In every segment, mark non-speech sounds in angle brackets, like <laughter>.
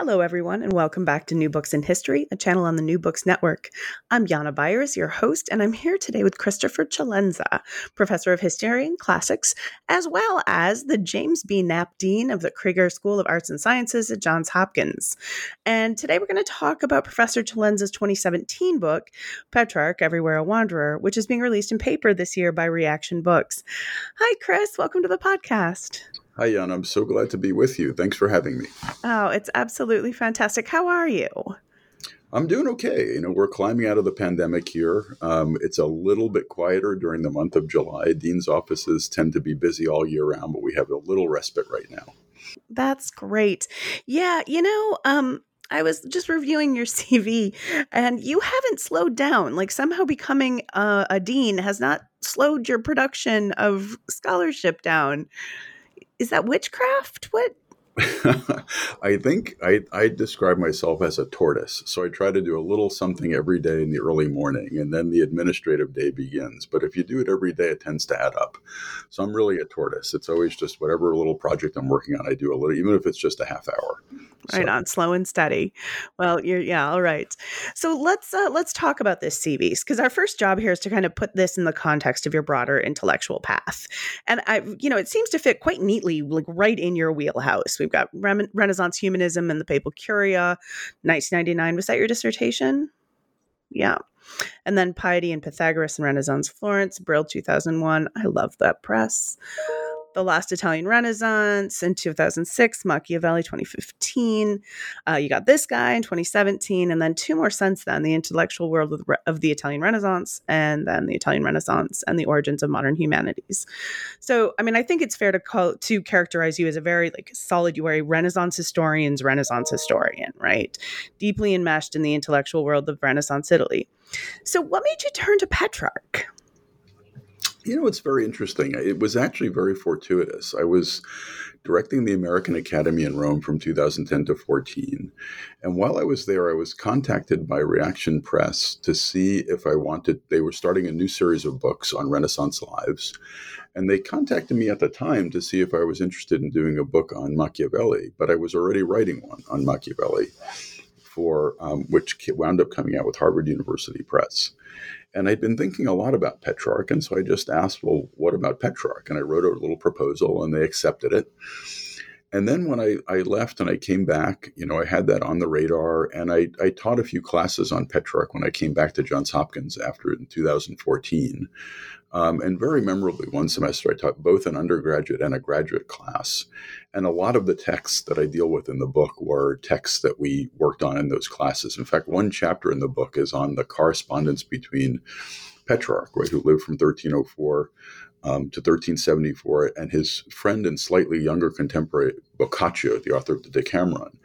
Hello, everyone, and welcome back to New Books in History, a channel on the New Books Network. I'm Jana Byars, your host, and I'm here today with Christopher Celenza, professor of history and classics, as well as the James B. Knapp Dean of the Krieger School of Arts and Sciences at Johns Hopkins. And today we're going to talk about Professor Celenza's 2017 book, Petrarch Everywhere a Wanderer, which is being released in paper this year by Reaktion Books. Hi, Chris. Welcome to the podcast. Hi, Jan. I'm so glad to be with you. Thanks for having me. Oh, it's absolutely fantastic. How are you? I'm doing okay. You know, we're climbing out of the pandemic here. Um, it's a little bit quieter during the month of July. Dean's offices tend to be busy all year round, but we have a little respite right now. That's great. Yeah, you know, um, I was just reviewing your <laughs> CV, and you haven't slowed down. Like somehow becoming a, a dean has not slowed your production of scholarship down is that witchcraft? What? <laughs> I think I, I describe myself as a tortoise. So I try to do a little something every day in the early morning, and then the administrative day begins. But if you do it every day, it tends to add up. So I'm really a tortoise. It's always just whatever little project I'm working on, I do a little, even if it's just a half hour. Right so. on, slow and steady. Well, you're yeah, all right. So let's uh, let's talk about this CVs because our first job here is to kind of put this in the context of your broader intellectual path, and I, you know, it seems to fit quite neatly, like right in your wheelhouse. We've got Re- Renaissance humanism and the Papal Curia, 1999. Was that your dissertation? Yeah. And then Piety and Pythagoras and Renaissance Florence, Brill 2001. I love that press. The Lost Italian Renaissance in 2006, Machiavelli 2015. Uh, you got this guy in 2017, and then two more since then The Intellectual World of, of the Italian Renaissance, and then The Italian Renaissance and the Origins of Modern Humanities. So, I mean, I think it's fair to call to characterize you as a very like solid, you are a Renaissance historian's Renaissance historian, right? Deeply enmeshed in the intellectual world of Renaissance Italy. So, what made you turn to Petrarch? You know, it's very interesting. It was actually very fortuitous. I was directing the American Academy in Rome from 2010 to 14. And while I was there, I was contacted by Reaktion Press to see if I wanted, they were starting a new series of books on Renaissance lives. And they contacted me at the time to see if I was interested in doing a book on Machiavelli, but I was already writing one on Machiavelli. For um, which wound up coming out with Harvard University Press. And I'd been thinking a lot about Petrarch. And so I just asked, well, what about Petrarch? And I wrote a little proposal and they accepted it. And then when I, I left and I came back, you know, I had that on the radar and I, I taught a few classes on Petrarch when I came back to Johns Hopkins after in 2014. Um, and very memorably, one semester I taught both an undergraduate and a graduate class. And a lot of the texts that I deal with in the book were texts that we worked on in those classes. In fact, one chapter in the book is on the correspondence between Petrarch, right, who lived from 1304 um, to 1374, and his friend and slightly younger contemporary Boccaccio, the author of the Decameron.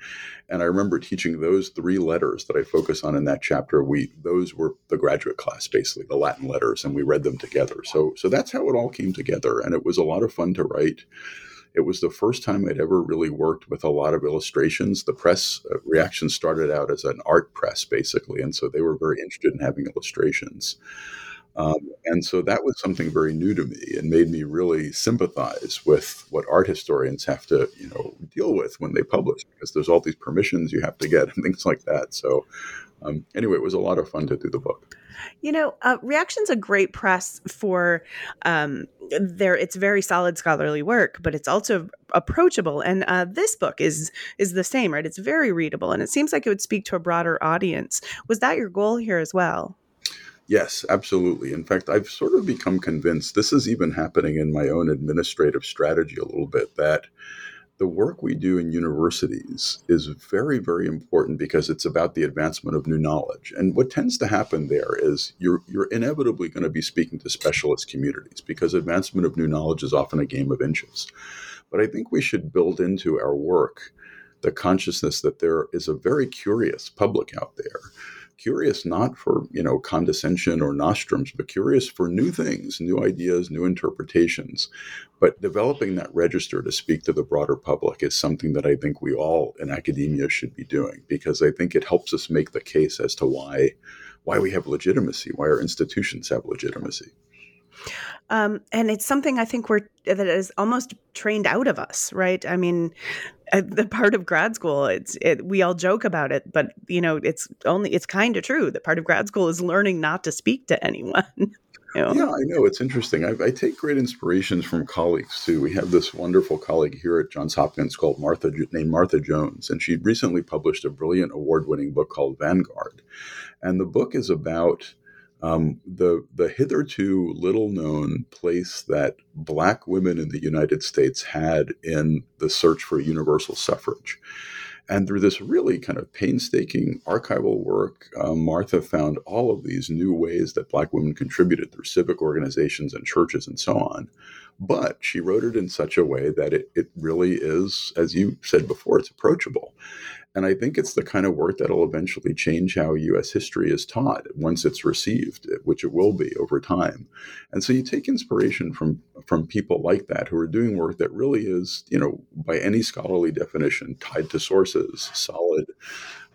And I remember teaching those three letters that I focus on in that chapter. We those were the graduate class, basically the Latin letters, and we read them together. So so that's how it all came together, and it was a lot of fun to write. It was the first time I'd ever really worked with a lot of illustrations. The press uh, Reaktion started out as an art press, basically, and so they were very interested in having illustrations. Um, and so that was something very new to me and made me really sympathize with what art historians have to, you know, deal with when they publish because there's all these permissions you have to get <laughs> and things like that. So um, anyway, it was a lot of fun to do the book. You know, uh, Reaktion's a great press for um, their. It's very solid scholarly work, but it's also approachable. And uh, this book is is the same, right? It's very readable, and it seems like it would speak to a broader audience. Was that your goal here as well? Yes, absolutely. In fact, I've sort of become convinced this is even happening in my own administrative strategy a little bit that the work we do in universities is very, very important because it's about the advancement of new knowledge. And what tends to happen there is you're, you're inevitably going to be speaking to specialist communities because advancement of new knowledge is often a game of inches. But I think we should build into our work the consciousness that there is a very curious public out there curious not for you know condescension or nostrums but curious for new things new ideas new interpretations but developing that register to speak to the broader public is something that i think we all in academia should be doing because i think it helps us make the case as to why why we have legitimacy why our institutions have legitimacy um, and it's something I think we're that is almost trained out of us, right? I mean, Uh, the part of grad school, it's it, we all joke about it, but you know, it's only it's kind of true that part of grad school is learning not to speak to anyone. <laughs> You know? Yeah, I know it's interesting. I, I, take great inspirations from colleagues too. We have this wonderful colleague here at Johns Hopkins called Martha, named Martha Jones, and she recently published a brilliant award-winning book called Vanguard, and the book is about um, the the hitherto little known place that black women in the United States had in the search for universal suffrage. And through this really kind of painstaking archival work, um, Martha found all of these new ways that Black women contributed through civic organizations and churches and so on. But she wrote it in such a way that it, it really is, as you said before, it's approachable. And I think it's the kind of work that'll eventually change how US history is taught once it's received, which it will be over time. And so you take inspiration from from people like that who are doing work that really is, you know, by any scholarly definition, tied to sources, solid,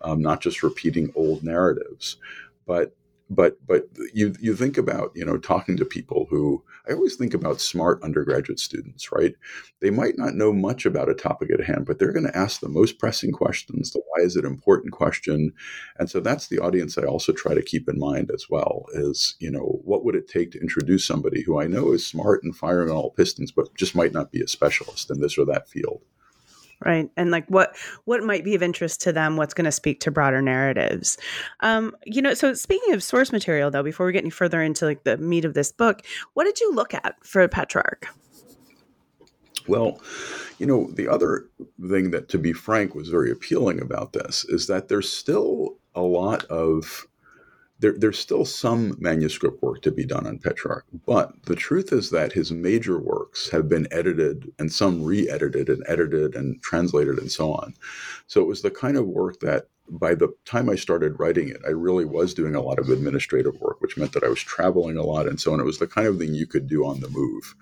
um, not just repeating old narratives. But but but you you think about you know talking to people who I always think about smart undergraduate students, right? They might not know much about a topic at hand, but they're going to ask the most pressing questions, the why is it important question, and so that's the audience I also try to keep in mind as well. Is you know what would it take to introduce somebody who I know is smart and firing on all pistons, but just might not be a specialist in this or that field right? And like what what might be of interest to them what's going to speak to broader narratives. Um you know so speaking of source material though before we get any further into like the meat of this book what did you look at for petrarch? Well you know the other thing that to be frank was very appealing about this is that there's still a lot of there, there's still some manuscript work to be done on Petrarch, but the truth is that his major works have been edited and some re edited and edited and translated and so on. So it was the kind of work that by the time I started writing it, I really was doing a lot of administrative work, which meant that I was traveling a lot and so on. It was the kind of thing you could do on the move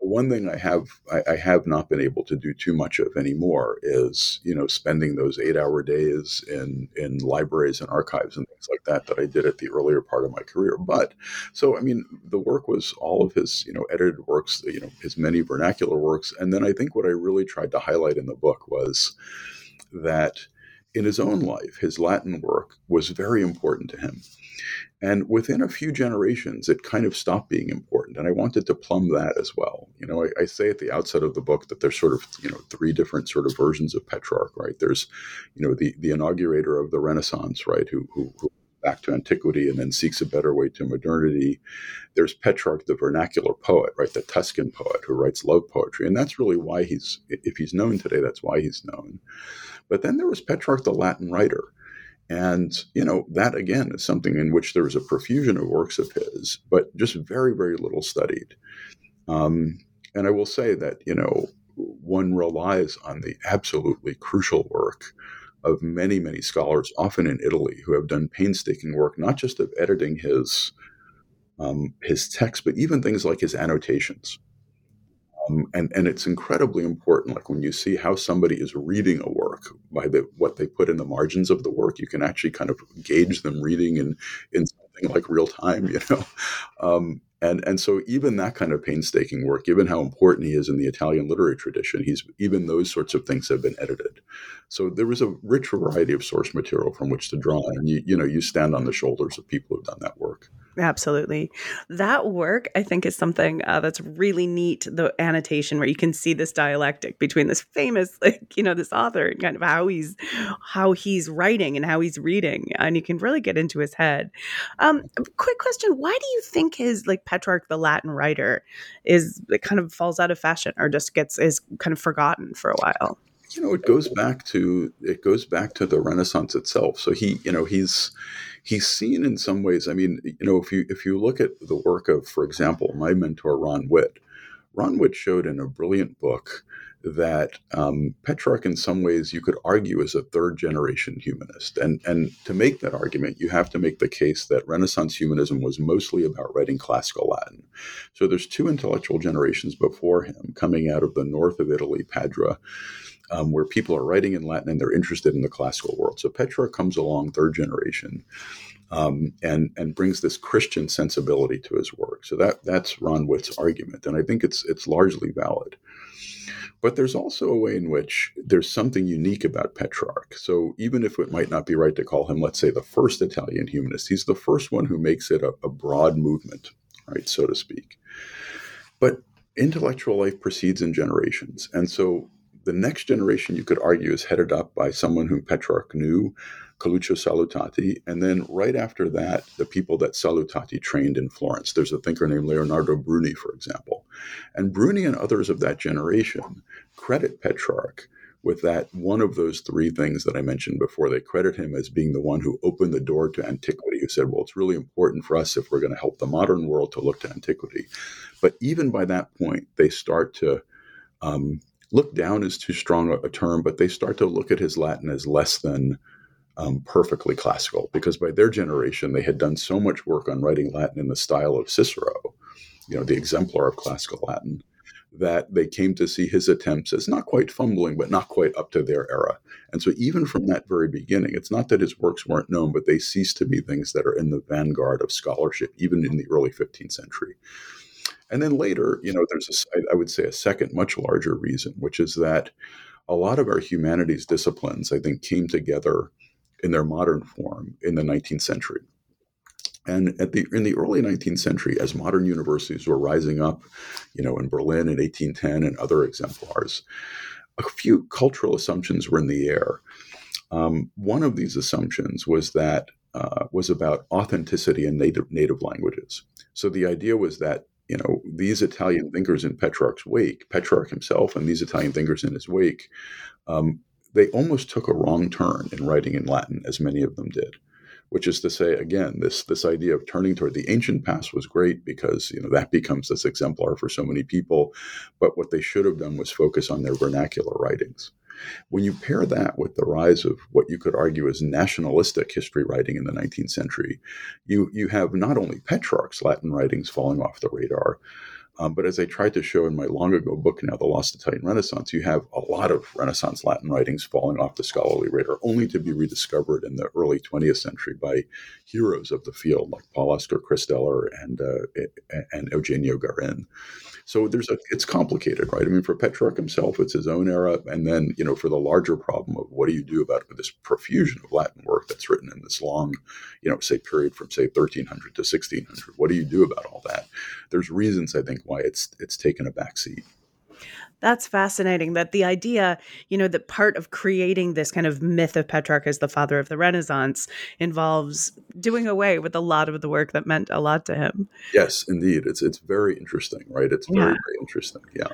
one thing I have I, I, have not been able to do too much of anymore is you know spending those eight hour days in in libraries and archives and things like that that I did at the earlier part of my career. But so I mean the work was all of his you know edited works, you know his many vernacular works, and then I think what I really tried to highlight in the book was that in his own life, his Latin work was very important to him. And within a few generations, it kind of stopped being important. And I wanted to plumb that as well. You know, I, I, say at the outset of the book that there's sort of, you know, three different sort of versions of Petrarch, right? There's, you know, the, the inaugurator of the Renaissance, right, who, who, who back to antiquity and then seeks a better way to modernity. There's Petrarch, the vernacular poet, right, the Tuscan poet who writes love poetry. And that's really why he's, if he's known today, that's why he's known. But then there was Petrarch, the Latin writer and, you know, that again is something in which there is a profusion of works of his, but just very, very little studied. Um, and I will say that, you know, one relies on the absolutely crucial work of many, many scholars, often in Italy, who have done painstaking work, not just of editing his um, his text, but even things like his annotations. Um, and and it's incredibly important. Like when you see how somebody is reading a work by the what they put in the margins of the work, you can actually kind of gauge them reading in in something like real time. You know, <laughs> um, and and so even that kind of painstaking work, given how important he is in the Italian literary tradition, he's even those sorts of things have been edited. So there was a rich variety of source material from which to draw, and you you know you stand on the shoulders of people who've done that work. Absolutely. That work, I think, is something uh, that's really neat. The annotation where you can see this dialectic between this famous, <laughs> like, you know, this author and kind of how he's how he's writing and how he's reading. And you can really get into his head. Um, quick question. Why do you think his like Petrarch, the Latin writer, is it kind of falls out of fashion or just gets is kind of forgotten for a while? You know it goes back to it goes back to the renaissance itself so he you know he's he's seen in some ways i mean you know if you if you look at the work of for example my mentor ron witt ron witt showed in a brilliant book that um, Petrarch, in some ways, you could argue is a third generation humanist. And, and to make that argument, you have to make the case that Renaissance humanism was mostly about writing classical Latin. So there's two intellectual generations before him coming out of the north of Italy, Padua, um, where people are writing in Latin and they're interested in the classical world. So Petrarch comes along, third generation, um, and and brings this Christian sensibility to his work. So that that's Ron Witt's argument, and I think it's it's largely valid. But there's also a way in which there's something unique about Petrarch. So even if it might not be right to call him, let's say, the first Italian humanist, he's the first one who makes it a, a broad movement, right, so to speak. But intellectual life proceeds in generations, and so the next generation, you could argue, is headed up by someone whom Petrarch knew, Coluccio Salutati. And then right after that, the people that Salutati trained in Florence. There's a thinker named Leonardo Bruni, for example. And Bruni and others of that generation credit Petrarch with that one of those three things that I mentioned before. They credit him as being the one who opened the door to antiquity, who said, well, it's really important for us if we're going to help the modern world to look to antiquity. But even by that point, they start to um, look down is too strong a, term, but they start to look at his Latin as less than um, perfectly classical because by their generation they had done so much work on writing Latin in the style of Cicero, you know, the exemplar of classical Latin, that they came to see his attempts as not quite fumbling, but not quite up to their era. And so, even from that very beginning, it's not that his works weren't known, but they ceased to be things that are in the vanguard of scholarship, even in the early 15th century. And then later, you know, there's a, I would say a second, much larger reason, which is that a lot of our humanities disciplines, I think, came together in their modern form in the 19th century. And at the in the early 19th century, as modern universities were rising up, you know, in Berlin in 1810 and other exemplars, a few cultural assumptions were in the air. Um, one of these assumptions was that uh, was about authenticity in native native languages. So the idea was that you know, these Italian thinkers in Petrarch's wake, Petrarch himself and these Italian thinkers in his wake, um, they almost took a wrong turn in writing in Latin, as many of them did. Which is to say, again, this this idea of turning toward the ancient past was great because you know that becomes this exemplar for so many people. But what they should have done was focus on their vernacular writings. When you pair that with the rise of what you could argue is nationalistic history writing in the 19th century, you, you have not only Petrarch's Latin writings falling off the radar, um, but as I tried to show in my long ago book, now The Lost Italian Renaissance, you have a lot of Renaissance Latin writings falling off the scholarly radar, only to be rediscovered in the early 20th century by heroes of the field like Paul Oskar Kristeller and, uh, and Eugenio Garin. So there's a it's complicated, right? I mean, for Petrarch himself, it's his own era, and then you know, for the larger problem of what do you do about this profusion of Latin work that's written in this long, you know, say period from say 1300 to 1600. What do you do about all that? There's reasons I think why it's it's taken a backseat. That's fascinating. That the idea, you know, that part of creating this kind of myth of Petrarch as the father of the Renaissance involves doing away with a lot of the work that meant a lot to him. Yes, indeed. It's it's very interesting, right? It's very, yeah. very interesting. Yeah.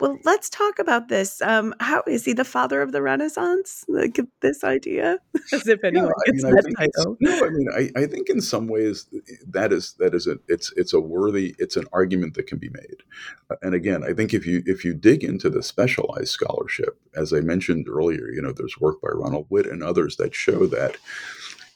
Well, let's talk about this. Um, how is he the father of the Renaissance? Like this idea, <laughs> as if anyone yeah, gets I mean, that title. No, I mean, I, I, think in some ways that is that is a it's it's a worthy it's an argument that can be made. Uh, and again, I think if you if you dig into the specialized scholarship, as I mentioned earlier, you know, there's work by Ronald Witt and others that show that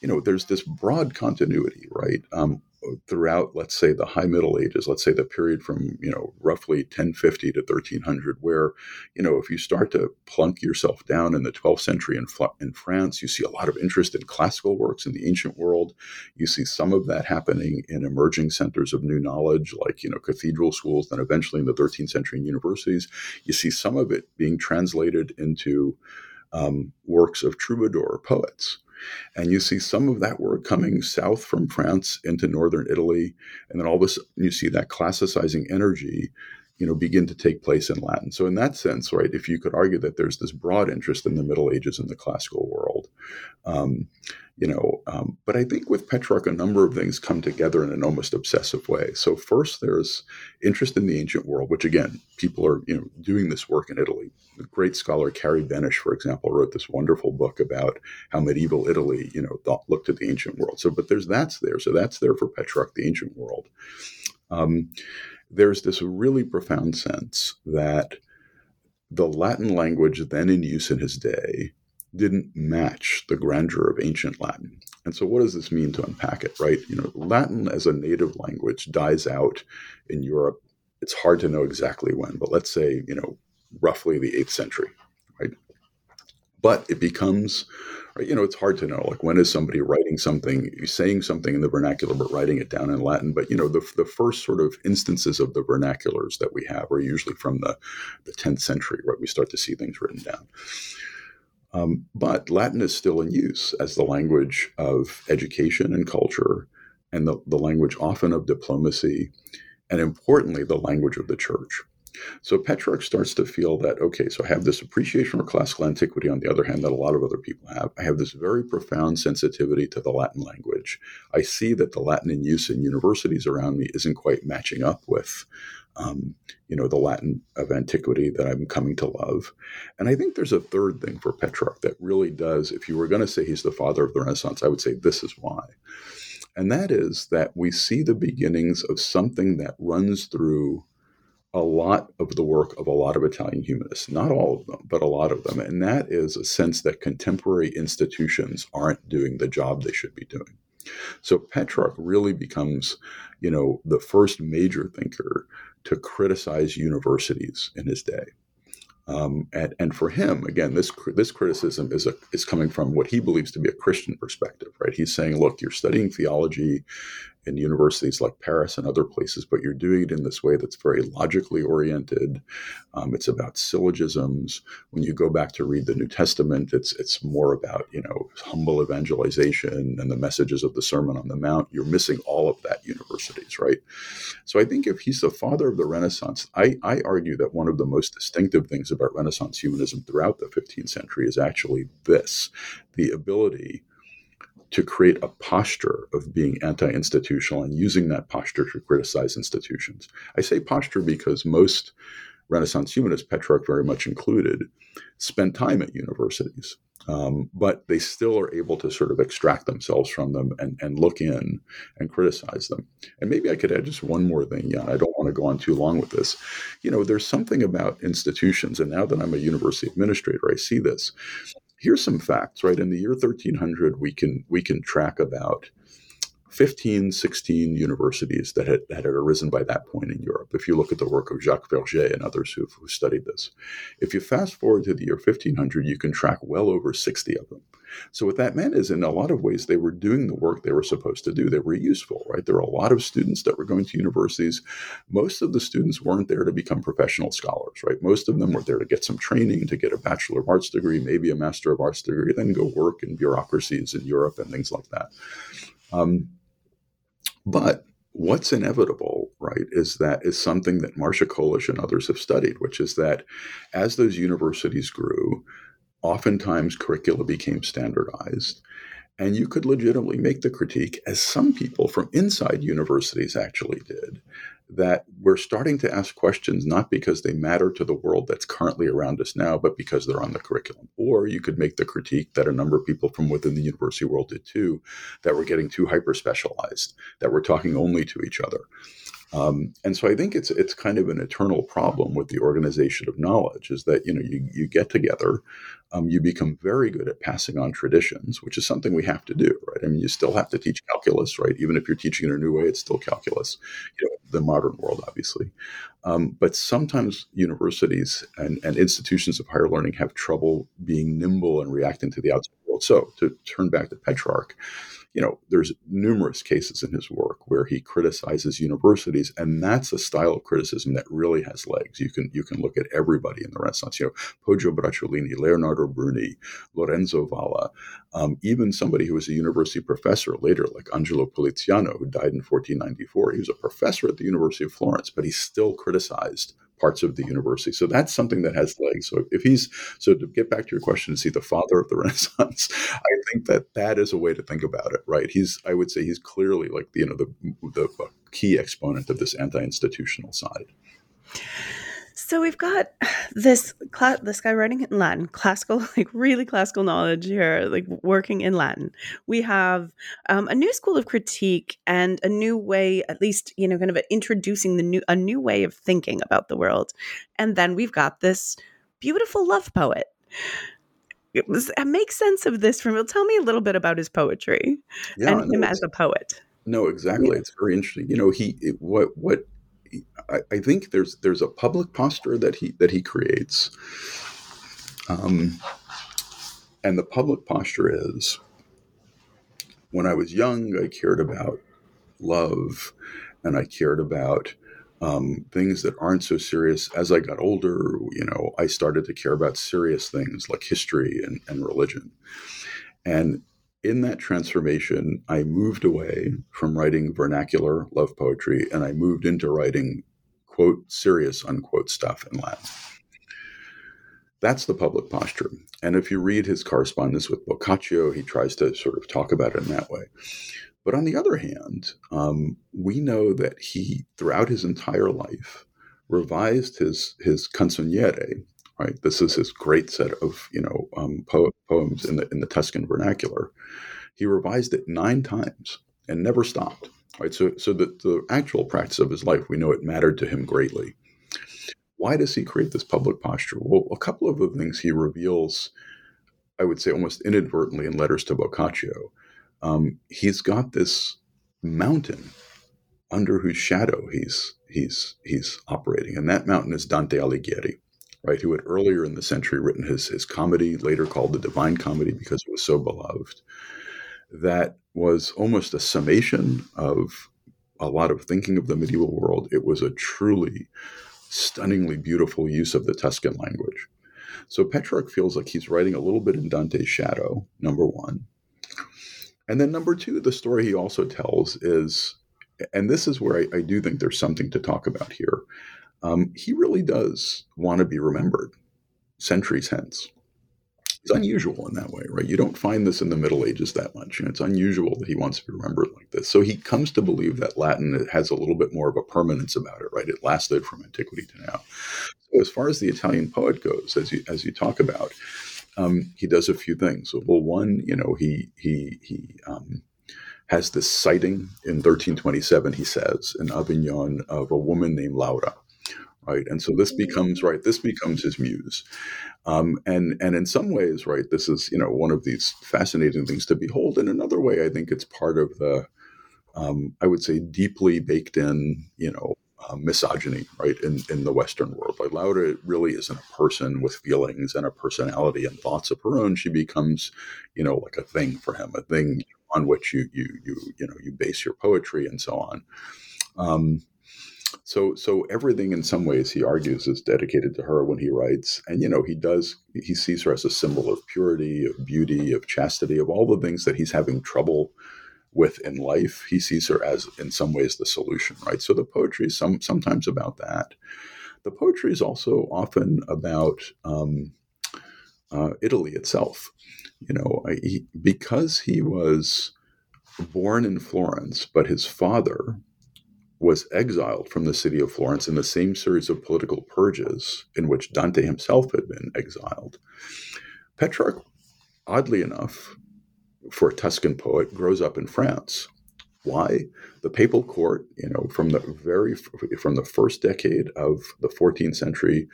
you know there's this broad continuity, right? Um, throughout, let's say, the High Middle Ages, let's say the period from, you know, roughly 1050 to 1300, where, you know, if you start to plunk yourself down in the 12th century in, in France, you see a lot of interest in classical works in the ancient world. You see some of that happening in emerging centers of new knowledge, like, you know, cathedral schools, then eventually in the 13th century in universities. You see some of it being translated into um, works of troubadour poets And you see some of that work coming south from France into northern Italy. And then all of a sudden you see that classicizing energy you know begin to take place in latin so in that sense right if you could argue that there's this broad interest in the middle ages in the classical world um, you know um, but i think with petrarch a number of things come together in an almost obsessive way so first there's interest in the ancient world which again people are you know doing this work in italy the great scholar Carrie Beneš, for example, wrote this wonderful book about how medieval Italy, you know, thought, looked at the ancient world. So, but there's that's there. So that's there for Petrarch, the ancient world. Um, there's this really profound sense that the Latin language then in use in his day didn't match the grandeur of ancient Latin. And so, what does this mean to unpack it, right? You know, Latin as a native language dies out in Europe. It's hard to know exactly when, but let's say, you know, roughly the eighth century, right? But it becomes? You know, it's hard to know. Like, when is somebody writing something, saying something in the vernacular, but writing it down in Latin? But, you know, the, the first sort of instances of the vernaculars that we have are usually from the, the 10th century, right? We start to see things written down. Um, but Latin is still in use as the language of education and culture, and the, the language often of diplomacy, and importantly, the language of the church. So Petrarch starts to feel that, okay, so I have this appreciation for classical antiquity on the other hand that a lot of other people have. I have this very profound sensitivity to the Latin language. I see that the Latin in use in universities around me isn't quite matching up with um, you know, the Latin of antiquity that I'm coming to love. And I think there's a third thing for Petrarch that really does, if you were going to say he's the father of the Renaissance, I would say this is why. And that is that we see the beginnings of something that runs through a lot of the work of a lot of Italian humanists, not all of them, but a lot of them. And that is a sense that contemporary institutions aren't doing the job they should be doing. So Petrarch really becomes, you know, the first major thinker to criticize universities in his day. Um, and, and for him, again, this this criticism is a, is coming from what he believes to be a Christian perspective, right? He's saying, look, you're studying theology in universities like Paris and other places, but you're doing it in this way that's very logically oriented. Um, it's about syllogisms. When you go back to read the New Testament, it's it's more about you know humble evangelization and the messages of the Sermon on the Mount. You're missing all of that universities, right? So I think if he's the father of the Renaissance, I, I argue that one of the most distinctive things about Renaissance humanism throughout the 15th century is actually this: the ability to create a posture of being anti institutional and using that posture to criticize institutions. I say posture because most Renaissance humanists, Petrarch very much included, spent time at universities. Um, but they still are able to sort of extract themselves from them and, and look in and criticize them. And maybe I could add just one more thing. Yeah, I don't want to go on too long with this. You know, there's something about institutions, and now that I'm a university administrator, I see this here's some facts, right? In the year 1300, we can we can track about 15, 16 universities that had, that had arisen by that point in Europe. If you look at the work of Jacques Verger and others who studied this, if you fast forward to the year 1500, you can track well over 60 of them. So what that meant is, in a lot of ways, they were doing the work they were supposed to do. They were useful, right? There were a lot of students that were going to universities. Most of the students weren't there to become professional scholars, right? Most of them were there to get some training, to get a Bachelor of Arts degree, maybe a Master of Arts degree, then go work in bureaucracies in Europe and things like that. Um, but what's inevitable, right, is that is something that Marcia Colish and others have studied, which is that as those universities grew, oftentimes curricula became standardized. And you could legitimately make the critique, as some people from inside universities actually did, that we're starting to ask questions not because they matter to the world that's currently around us now, but because they're on the curriculum. Or you could make the critique that a number of people from within the university world did too, that we're getting too hyper specialized, that we're talking only to each other. Um, and so I think it's it's kind of an eternal problem with the organization of knowledge is that you know you, you get together, um, you become very good at passing on traditions, which is something we have to do, right? I mean, you still have to teach calculus, right? Even if you're teaching in a new way, it's still calculus. You know, the modern world, obviously. Um, but sometimes universities and, and institutions of higher learning have trouble being nimble and reacting to the outside world world. So to turn back to Petrarch, you know, there's numerous cases in his work where he criticizes universities, and that's a style of criticism that really has legs. You can you can look at everybody in the Renaissance, you know, Poggio Bracciolini, Leonardo Bruni, Lorenzo Valla, um, even somebody who was a university professor later, like Angelo Poliziano, who died in 1494. He was a professor at the University of Florence, but he still criticized parts of the university. So that's something that has legs. So if he's so to get back to your question, is he the father of the <laughs> Renaissance? I think that that is a way to think about it, right? He's I would say he's clearly like you know the the key exponent of this anti-institutional side. So we've got this cla- this guy writing in Latin, classical, <laughs> like really classical knowledge here, like working in Latin. We have um, a new school of critique and a new way, at least you know, kind of introducing the new a new way of thinking about the world. And then we've got this beautiful love poet. It was, sense of this from. Tell me a little bit about his poetry yeah, and no, him as a poet. No, exactly. Yeah. It's very interesting. You know, he it, what what I, I, think there's there's a public posture that he that he creates, um, and the public posture is when I was young, I cared about love, and I cared about um, things that aren't so serious. As I got older, you know, I started to care about serious things like history and, and religion, and in that transformation, I moved away from writing vernacular love poetry and I moved into writing, quote, serious, unquote, stuff in Latin. That's the public posture. And if you read his correspondence with Boccaccio, he tries to sort of talk about it in that way. But on the other hand, um, we know that he, throughout his entire life, revised his, his canzoniere, right? This is his great set of you know um, po- poems in the in the Tuscan vernacular. He revised it nine times and never stopped. Right, so so the, the actual practice of his life, we know it mattered to him greatly. Why does he create this public posture? Well, a couple of the things he reveals, I would say almost inadvertently in letters to Boccaccio. Um, he's got this mountain under whose shadow he's he's he's operating, and that mountain is Dante Alighieri right, who had earlier in the century written his, his comedy, later called the Divine Comedy because it was so beloved, that was almost a summation of a lot of thinking of the medieval world. It was a truly stunningly beautiful use of the Tuscan language. So Petrarch feels like he's writing a little bit in Dante's shadow, number one. And then number two, the story he also tells is, and this is where I, I do think there's something to talk about here um, he really does want to be remembered centuries hence. It's unusual in that way, right? You don't find this in the Middle Ages that much. And it's unusual that he wants to be remembered like this. So he comes to believe that Latin has a little bit more of a permanence about it, right? It lasted from antiquity to now. So as far as the Italian poet goes, as you as you talk about, um, he does a few things. Well, one, you know, he he he um, has this sighting in 1327. He says in Avignon of a woman named Laura, right? And so this becomes right. This becomes his muse, um, and and in some ways, right, this is you know one of these fascinating things to behold. In another way, I think it's part of the, um, I would say, deeply baked in, you know. Uh, misogyny, right, in, in the Western world. Like Laura really isn't a person with feelings and a personality and thoughts of her own. She becomes, you know, like a thing for him, a thing on which you you you you know you base your poetry and so on. Um, so so everything in some ways he argues is dedicated to her when he writes. And you know he does he sees her as a symbol of purity of beauty of chastity of all the things that he's having trouble with in life he sees her as in some ways the solution right? So the poetry is some sometimes about that. The poetry is also often about um, uh, italy itself. You know he, because he was born in florence but his father was exiled from the city of Florence in the same series of political purges in which Dante himself had been exiled. Petrarch, oddly enough, for a Tuscan poet, grows up in France. Why? The papal court, you know, from the very from the first decade of the 14th century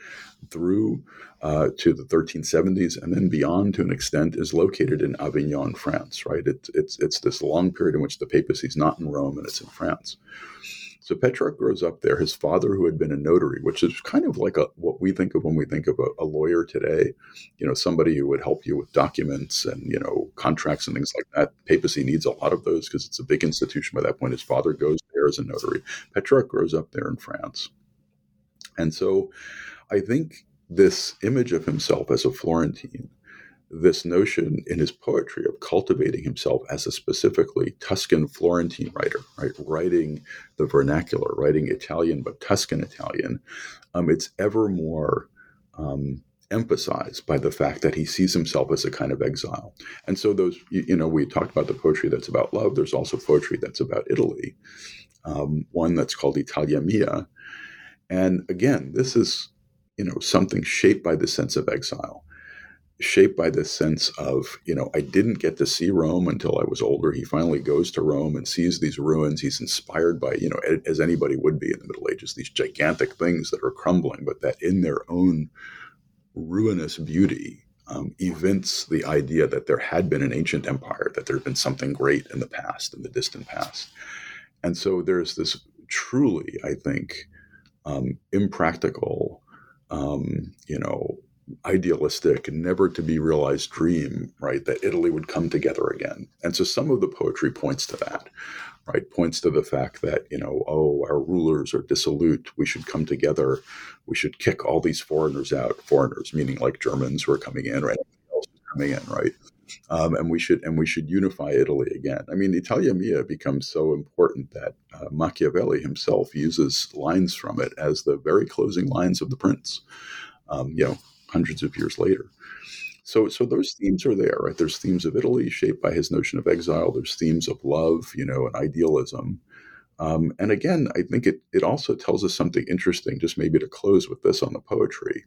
through uh, to the 1370s, and then beyond to an extent, is located in Avignon, France. Right? It, it's it's this long period in which the papacy is not in Rome and it's in France. So Petrarch grows up there. His father, who had been a notary, which is kind of like a, what we think of when we think of a, a, lawyer today, you know, somebody who would help you with documents and you know contracts and things like that. Papacy needs a lot of those because it's a big institution by that point. His father goes there as a notary. Petrarch grows up there in France, and so I think this image of himself as a Florentine this notion in his poetry of cultivating himself as a specifically Tuscan Florentine writer, right? Writing the vernacular, writing Italian, but Tuscan Italian. Um, it's ever more um, emphasized by the fact that he sees himself as a kind of exile. And so, those, you, you know, we talked about the poetry that's about love. There's also poetry that's about Italy, um, one that's called Italia Mia. And again, this is, you know, something shaped by the sense of exile shaped by this sense of, you know, I didn't get to see Rome until I was older. He finally goes to Rome and sees these ruins. He's inspired by, you know, as anybody would be in the Middle Ages, these gigantic things that are crumbling, but that in their own ruinous beauty um, evince the idea that there had been an ancient empire, that there had been something great in the past, in the distant past. And so there's this truly, I think, um, impractical, um, you know, idealistic, never to be realized dream, right? That Italy would come together again. And so some of the poetry points to that, right? Points to the fact that, you know, oh, our rulers are dissolute. We should come together. We should kick all these foreigners out. Foreigners, meaning like Germans who are coming in, right? Coming in, right? Um, and we should and we should unify Italy again. I mean, Italia Mia becomes so important that uh, Machiavelli himself uses lines from it as the very closing lines of the Prince. Um, you know, hundreds of years later. So, so those themes are there, right? There's themes of Italy shaped by his notion of exile. There's themes of love, you know, and idealism. Um, and again, I think it it also tells us something interesting. Just maybe to close with this on the poetry,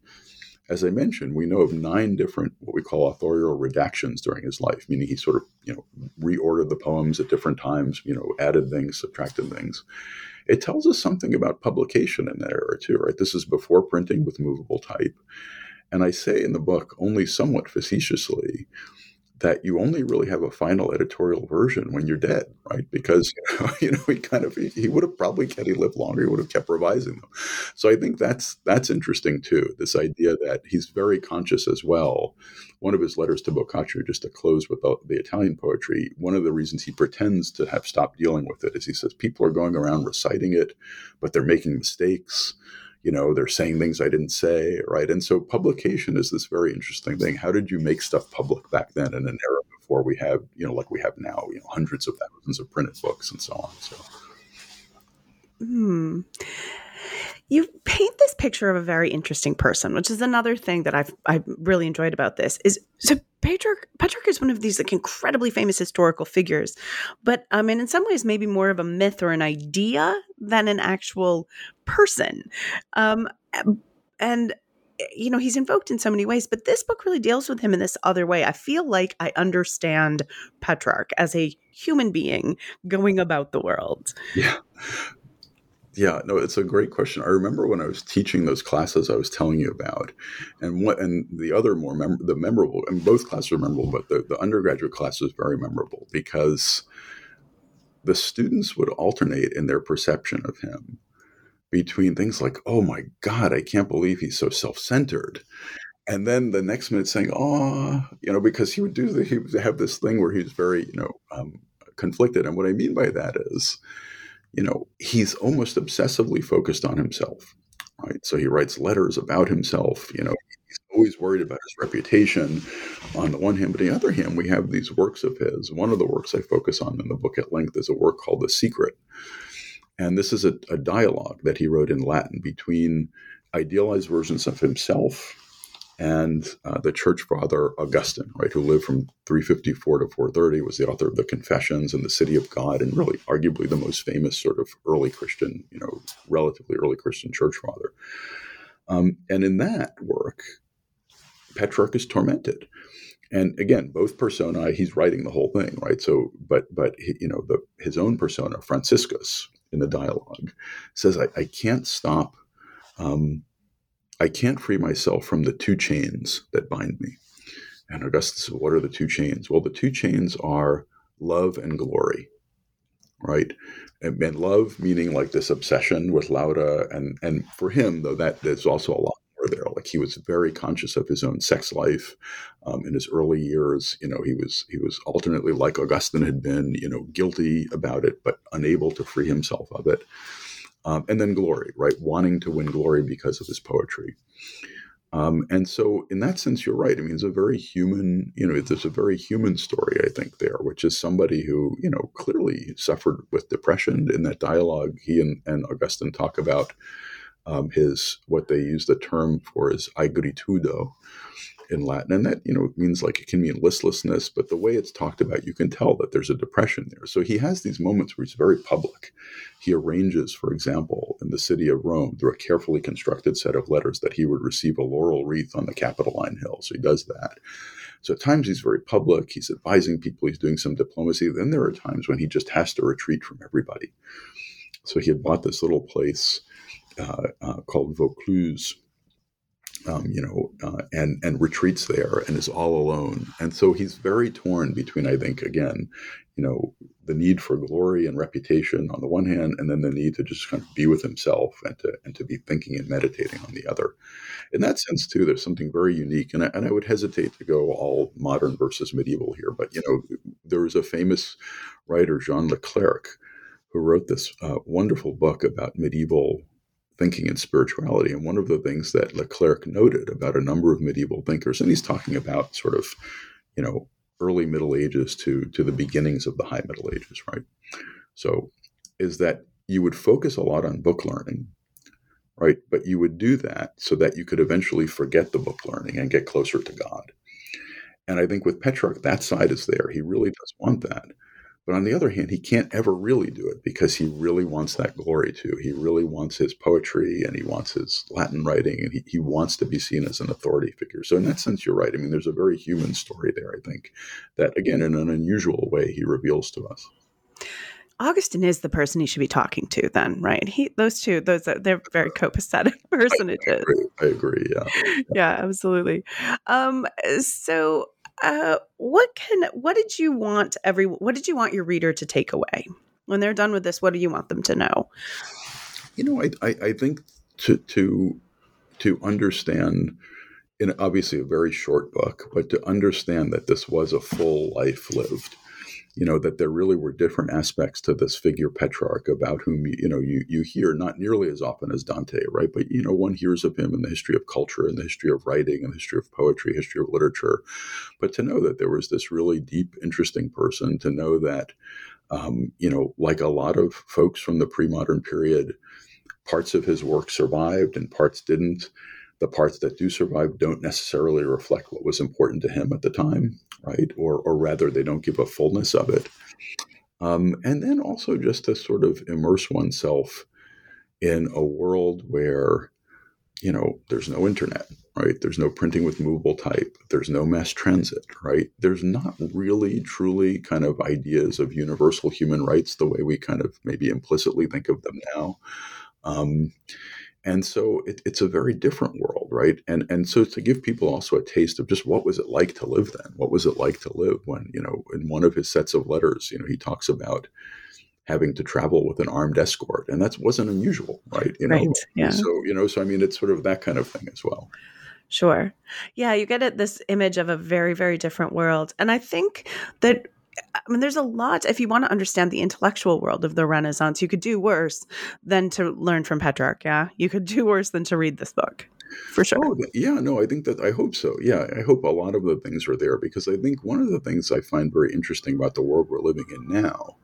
as I mentioned, we know of nine different what we call authorial redactions during his life, meaning he sort of you know reordered the poems at different times, you know, added things, subtracted things. It tells us something about publication in that era too, right? This is before printing with movable type. And I say in the book, only somewhat facetiously, that you only really have a final editorial version when you're dead, right? Because <laughs> you know, he kind of he, he, would have probably had he lived longer, he would have kept revising them. So I think that's that's interesting too. This idea that he's very conscious as well. One of his letters to Boccaccio, just to close with the, the Italian poetry, one of the reasons he pretends to have stopped dealing with it is he says people are going around reciting it, but they're making mistakes you know they're saying things i didn't say right? And so publication is this very interesting thing. How did you make stuff public back then in an era before we have you know like we have now you know hundreds of thousands of printed books and so on so. Hmm. You paint this picture of a very interesting person, which is another thing that I've I really enjoyed about this. Is so Petrarch Petrarch is one of these like incredibly famous historical figures, but I mean in some ways maybe more of a myth or an idea than an actual person. Um, and you know he's invoked in so many ways but this book really deals with him in this other way. I feel like i understand petrarch as a human being going about the world. Yeah yeah, no, it's a great question. I remember when I was teaching those classes I was telling you about, and what and the other more mem- the memorable, and both classes are memorable, but the, the undergraduate class was very memorable because the students would alternate in their perception of him between things like, "Oh my God, I can't believe he's so self-centered," and then the next minute saying, "Oh, you know," because he would do the, he would have this thing where he's very, you know, um, conflicted. And what I mean by that is you know, he's almost obsessively focused on himself, right? So he writes letters about himself, you know, he's always worried about his reputation on the one hand, but on the other hand, we have these works of his. One of the works I focus on in the book at length is a work called The Secret. And this is a, a dialogue that he wrote in Latin between idealized versions of himself and uh, the church father Augustine, right, who lived from 354 to 430, was the author of the Confessions and the City of God, and really arguably the most famous sort of early Christian, you know, relatively early Christian church father. Um, and in that work, Petrarch is tormented. And again, both personae, he's writing the whole thing, right? So, but but you know, the, his own persona, Franciscus, in the dialogue, says, "I, I can't stop." Um, I can't free myself from the two chains that bind me. And Augustus, what are the two chains? Well, the two chains are love and glory. right? And, and love meaning like this obsession with Laura, and and for him though that there's also a lot more there. Like he was very conscious of his own sex life um, in his early years. You know, he was he was alternately like Augustine had been, you know, guilty about it but unable to free himself of it. Um, and then glory, right? Wanting to win glory because of his poetry. Um, and so, in that sense, you're right. I mean, it's a very human, you know, it's a very human story, I think, there, which is somebody who, you know, clearly suffered with depression. In that dialogue, he and, and Augustine talk about um, his, what they use the term for is aegritudo, in Latin. And that, you know, it means like it can mean listlessness, but the way it's talked about, you can tell that there's a depression there. So he has these moments where he's very public. He arranges, for example, in the city of Rome, through a carefully constructed set of letters, that he would receive a laurel wreath on the Capitoline Hill. So he does that. So at times he's very public, he's advising people, he's doing some diplomacy. Then there are times when he just has to retreat from everybody. So he had bought this little place uh, uh, called Vaucluse um, you know, uh, and and retreats there and is all alone. And so he's very torn between, I think, again, you know, the need for glory and reputation on the one hand, and then the need to just kind of be with himself and to and to be thinking and meditating on the other. In that sense, too, there's something very unique, and I, and I would hesitate to go all modern versus medieval here, but you know, there was a famous writer, Jean Leclercq, who wrote this uh, wonderful book about medieval thinking and spirituality. And one of the things that Leclercq noted about a number of medieval thinkers, and he's talking about sort of, you know, early Middle Ages to to the beginnings of the High Middle Ages, right? So, is that you would focus a lot on book learning, right? But you would do that so that you could eventually forget the book learning and get closer to God. And I think with Petrarch, that side is there. He really does want that. But on the other hand, he can't ever really do it because he really wants that glory too. He really wants his poetry and he wants his Latin writing and he, he wants to be seen as an authority figure. So, in that sense, you're right. I mean, there's a very human story there, I think, that again, in an unusual way, he reveals to us. Augustine is the person he should be talking to then, right? He those two, those are, they're very copacetic <laughs> personages. I agree. I agree yeah. <laughs> yeah, absolutely. Um, so uh, what can what did you want every what did you want your reader to take away when they're done with this? What do you want them to know? You know, I I, I think to to to understand in obviously a very short book, but to understand that this was a full life lived you know that there really were different aspects to this figure Petrarch about whom you know you you hear not nearly as often as Dante, right? But you know one hears of him in the history of culture, in the history of writing, in the history of poetry, history of literature. But to know that there was this really deep, interesting person, to know that um, you know, like a lot of folks from the pre-modern period, parts of his work survived and parts didn't the parts that do survive don't necessarily reflect what was important to him at the time, right? Or, or rather, they don't give a fullness of it. Um, and then also just to sort of immerse oneself in a world where, you know, there's no internet, right? There's no printing with movable type. There's no mass transit, right? There's not really, truly kind of ideas of universal human rights the way we kind of maybe implicitly think of them now. Um, and so it, it's a very different world right and and so to give people also a taste of just what was it like to live then what was it like to live when you know in one of his sets of letters you know he talks about having to travel with an armed escort and that wasn't unusual right you know right, yeah. so you know so i mean it's sort of that kind of thing as well Sure. Yeah, you get it this image of a very, very different world. And I think that I mean, there's a lot. If you want to understand the intellectual world of the Renaissance, you could do worse than to learn from Petrarch. Yeah, you could do worse than to read this book, for sure. Oh, yeah, no, I think that I hope so. Yeah, I hope a lot of the things are there because I think one of the things I find very interesting about the world we're living in now,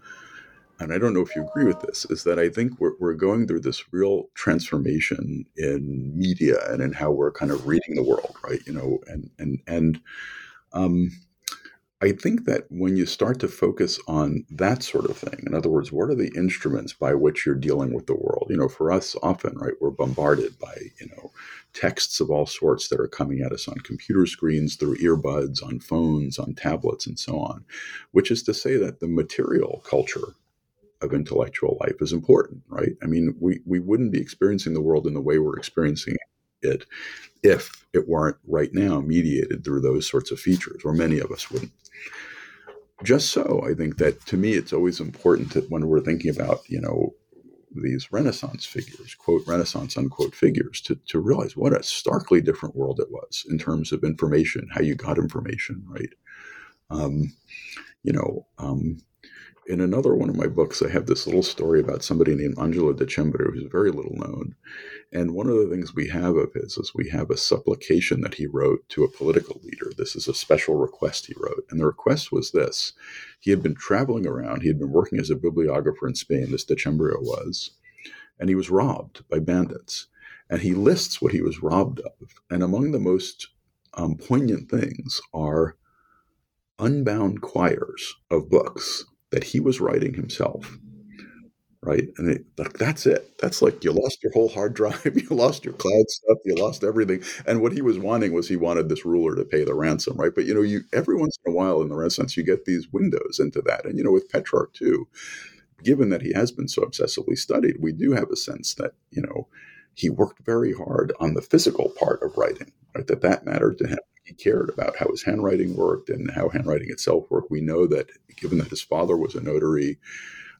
and I don't know if you agree with this, is that I think we're we're going through this real transformation in media and in how we're kind of reading the world, right? You know, and and and um I think that when you start to focus on that sort of thing, in other words, what are the instruments by which you're dealing with the world? You know, for us, often, right, we're bombarded by, you know, texts of all sorts that are coming at us on computer screens, through earbuds, on phones, on tablets, and so on, which is to say that the material culture of intellectual life is important, right? I mean, we, we wouldn't be experiencing the world in the way we're experiencing it if it weren't right now mediated through those sorts of features, or many of us wouldn't. just so, I think that to me, it's always important that when we're thinking about, you know, these Renaissance figures, quote, Renaissance, unquote figures, to, to realize what a starkly different world it was in terms of information, how you got information, right? Um, you know, um, in another one of my books, I have this little story about somebody named Angelo de Decembrio, who's very little known. And one of the things we have of his is we have a supplication that he wrote to a political leader. This is a special request he wrote. And the request was this he had been traveling around, he had been working as a bibliographer in Spain, this de Decembrio was, and he was robbed by bandits. And he lists what he was robbed of. And among the most um, poignant things are unbound quires of books that he was writing himself right? And it, like that's it. That's like you lost your whole hard drive <laughs> you lost your cloud stuff you lost everything. And what he was wanting was he wanted this ruler to pay the ransom right? But you know you every once in a while in the renaissance you get these windows into that. And you know with petrarch too given that he has been so obsessively studied we do have a sense that you know he worked very hard on the physical part of writing right? That that mattered to him he cared about how his handwriting worked and how handwriting itself worked. We know that given that his father was a notary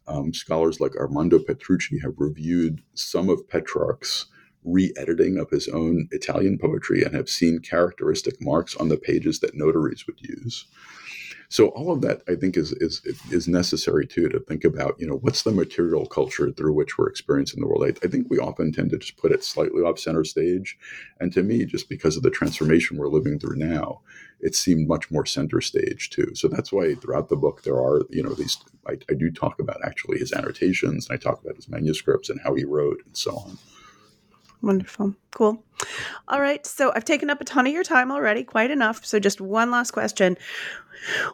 um, scholars like armando petrucci have reviewed some of petrarch's re-editing of his own italian poetry and have seen characteristic marks on the pages that notaries would use so all of that, I think, is is is necessary too to think about. You know, what's the material culture through which we're experiencing the world? I, I think we often tend to just put it slightly off center stage, and to me, just because of the transformation we're living through now, it seemed much more center stage too. So that's why throughout the book there are you know these. I, I do talk about actually his annotations, and I talk about his manuscripts and how he wrote and so on. Wonderful. Cool. All right. So I've taken up a ton of your time already, quite enough. So just one last question.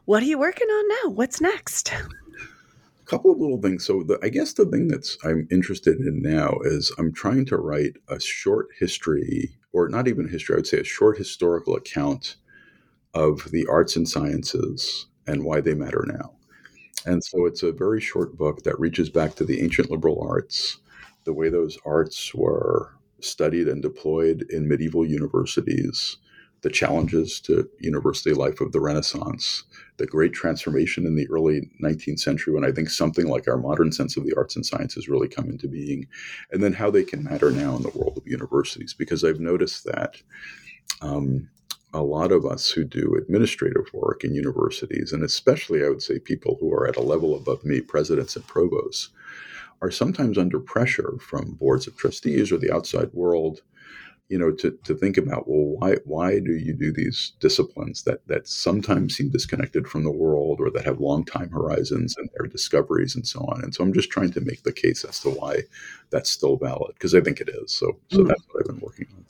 What are you working on now? What's next? A couple of little things. So the, I guess the thing that's I'm interested in now is I'm trying to write a short history, or not even history, I would say a short historical account of the arts and sciences and why they matter now. And so it's a very short book that reaches back to the ancient liberal arts, the way those arts were studied and deployed in medieval universities, the challenges to university life of the Renaissance, the great transformation in the early 19th century when I think something like our modern sense of the arts and sciences really come into being, and then how they can matter now in the world of universities. Because I've noticed that um, a lot of us who do administrative work in universities, and especially I would say people who are at a level above me, presidents and provosts, are sometimes under pressure from boards of trustees or the outside world you know to, to think about well why why do you do these disciplines that that sometimes seem disconnected from the world or that have long time horizons and their discoveries and so on? And so i'm just trying to make the case as to why that's still valid because i think it is. So so mm. that's what i've been working on.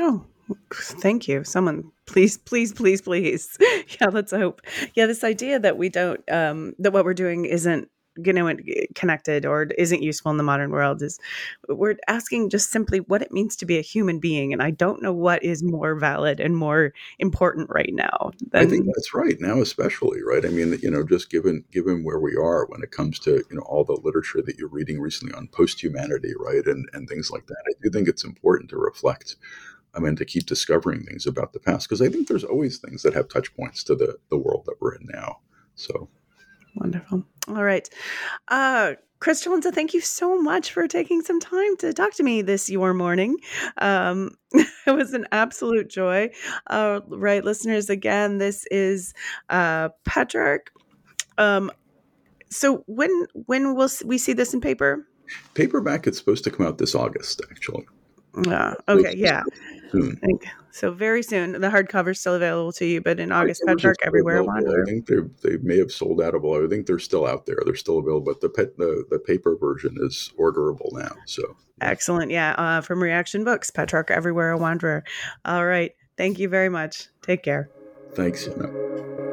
Oh thank you. Someone please please please please. <laughs> Yeah let's hope. Yeah this idea that we don't um that what we're doing isn't you know eh, connected or isn't useful in the modern world is we're asking just simply what it means to be a human being and i don't know what is more valid and more important right now than, i think that's right now especially right i mean you know just given given where we are when it comes to you know all the literature that you're reading recently on post-humanity right and and things like that i do think it's important to reflect I mean, to keep discovering things about the past because I think there's always things that have touch points to the the world that we're in now. So Wonderful. All right. Uh, Chris Celenza, thank you so much for taking some time to talk to me this your morning. Um, <laughs> it was an absolute joy. Uh, right, listeners, again, this is uh, Petrarch. Um, so when when will we see this in paper? Paperback, it's supposed to come out this August, actually. Uh, okay, yeah. Soon. So very soon, the hardcover is still available to you, but in August, Petrarch everywhere. I think they they may have sold out of. I think they're still out there. They're still available, but the pet the, the paper version is orderable now. So excellent, yeah. Uh, from Reaktion Books, Petrarch everywhere, a wanderer. All right, thank you very much. Take care. Thanks, Anna.